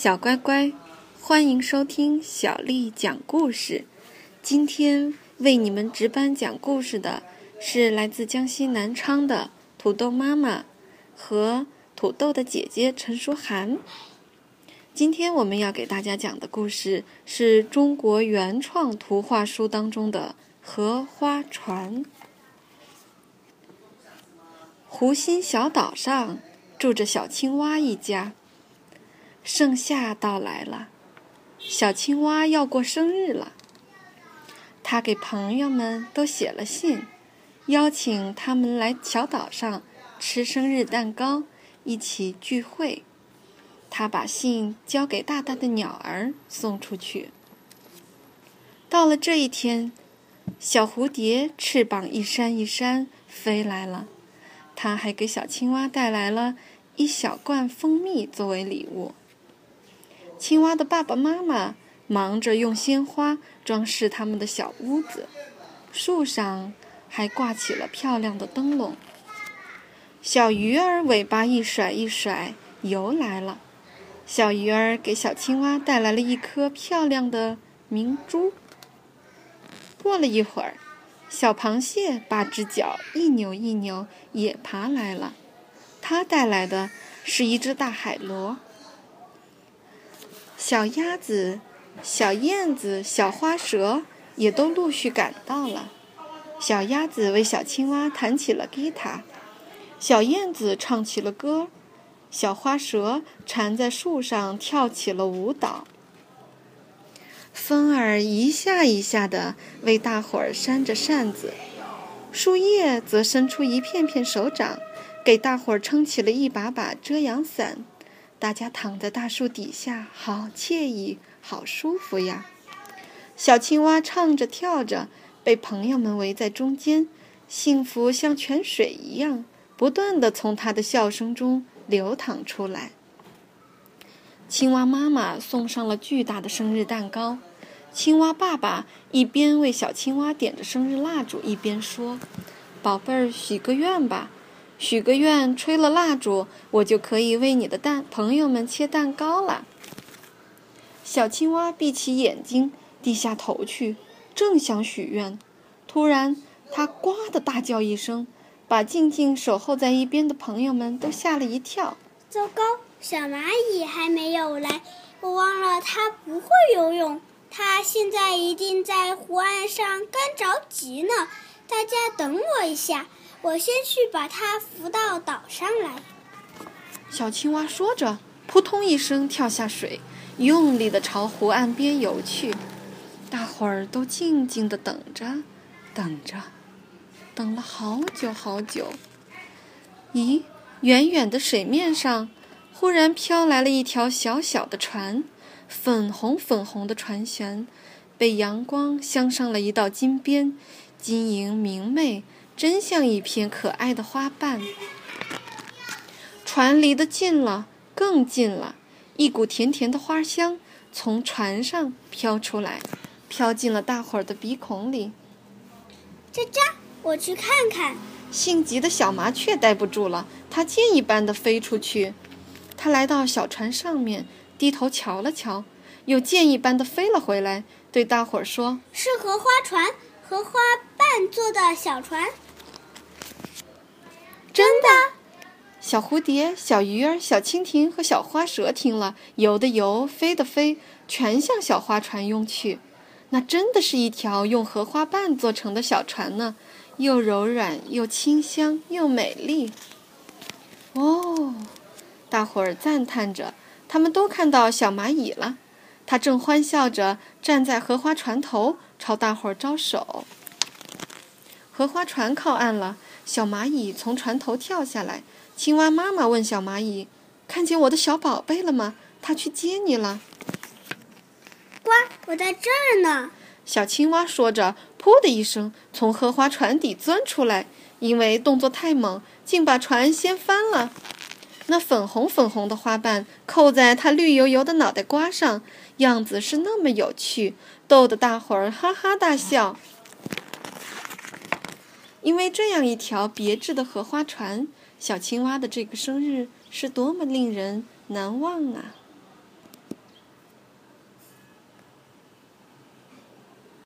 小乖乖，欢迎收听小丽讲故事。今天为你们值班讲故事的是来自江西南昌的土豆妈妈和土豆的姐姐陈淑涵。今天我们要给大家讲的故事是中国原创图画书当中的《荷花船》。湖心小岛上住着小青蛙一家。盛夏到来了，小青蛙要过生日了。他给朋友们都写了信，邀请他们来小岛上吃生日蛋糕，一起聚会。他把信交给大大的鸟儿送出去。到了这一天，小蝴蝶翅膀一扇一扇飞来了，它还给小青蛙带来了一小罐蜂蜜作为礼物。青蛙的爸爸妈妈忙着用鲜花装饰他们的小屋子，树上还挂起了漂亮的灯笼。小鱼儿尾巴一甩一甩游来了，小鱼儿给小青蛙带来了一颗漂亮的明珠。过了一会儿，小螃蟹把只脚一扭一扭也爬来了，它带来的是一只大海螺。小鸭子、小燕子、小花蛇也都陆续赶到了。小鸭子为小青蛙弹起了吉他，小燕子唱起了歌，小花蛇缠在树上跳起了舞蹈。风儿一下一下的为大伙儿扇着扇子，树叶则伸出一片片手掌，给大伙儿撑起了一把把遮阳伞。大家躺在大树底下，好惬意，好舒服呀！小青蛙唱着跳着，被朋友们围在中间，幸福像泉水一样，不断的从它的笑声中流淌出来。青蛙妈妈送上了巨大的生日蛋糕，青蛙爸爸一边为小青蛙点着生日蜡烛，一边说：“宝贝儿，许个愿吧。”许个愿，吹了蜡烛，我就可以为你的蛋朋友们切蛋糕了。小青蛙闭起眼睛，低下头去，正想许愿，突然，它“呱”的大叫一声，把静静守候在一边的朋友们都吓了一跳。糟糕，小蚂蚁还没有来，我忘了它不会游泳，它现在一定在湖岸上干着急呢。大家等我一下。我先去把它扶到岛上来。小青蛙说着，扑通一声跳下水，用力地朝湖岸边游去。大伙儿都静静地等着，等着，等了好久好久。咦，远远的水面上，忽然飘来了一条小小的船，粉红粉红的船舷，被阳光镶上了一道金边，晶莹明媚。真像一片可爱的花瓣。船离得近了，更近了，一股甜甜的花香从船上飘出来，飘进了大伙儿的鼻孔里。喳喳，我去看看。性急的小麻雀待不住了，它箭一般的飞出去。它来到小船上面，低头瞧了瞧，又箭一般的飞了回来，对大伙儿说：“是荷花船，荷花瓣做的小船。”真的，小蝴蝶、小鱼儿、小蜻蜓和小花蛇听了，游的游，飞的飞，全向小花船拥去。那真的是一条用荷花瓣做成的小船呢，又柔软，又清香，又美丽。哦，大伙儿赞叹着，他们都看到小蚂蚁了，它正欢笑着站在荷花船头，朝大伙儿招手。荷花船靠岸了。小蚂蚁从船头跳下来，青蛙妈妈问小蚂蚁：“看见我的小宝贝了吗？它去接你了。”“呱，我在这儿呢。”小青蛙说着，噗的一声从荷花船底钻出来，因为动作太猛，竟把船掀翻了。那粉红粉红的花瓣扣在它绿油油的脑袋瓜上，样子是那么有趣，逗得大伙儿哈哈大笑。因为这样一条别致的荷花船，小青蛙的这个生日是多么令人难忘啊！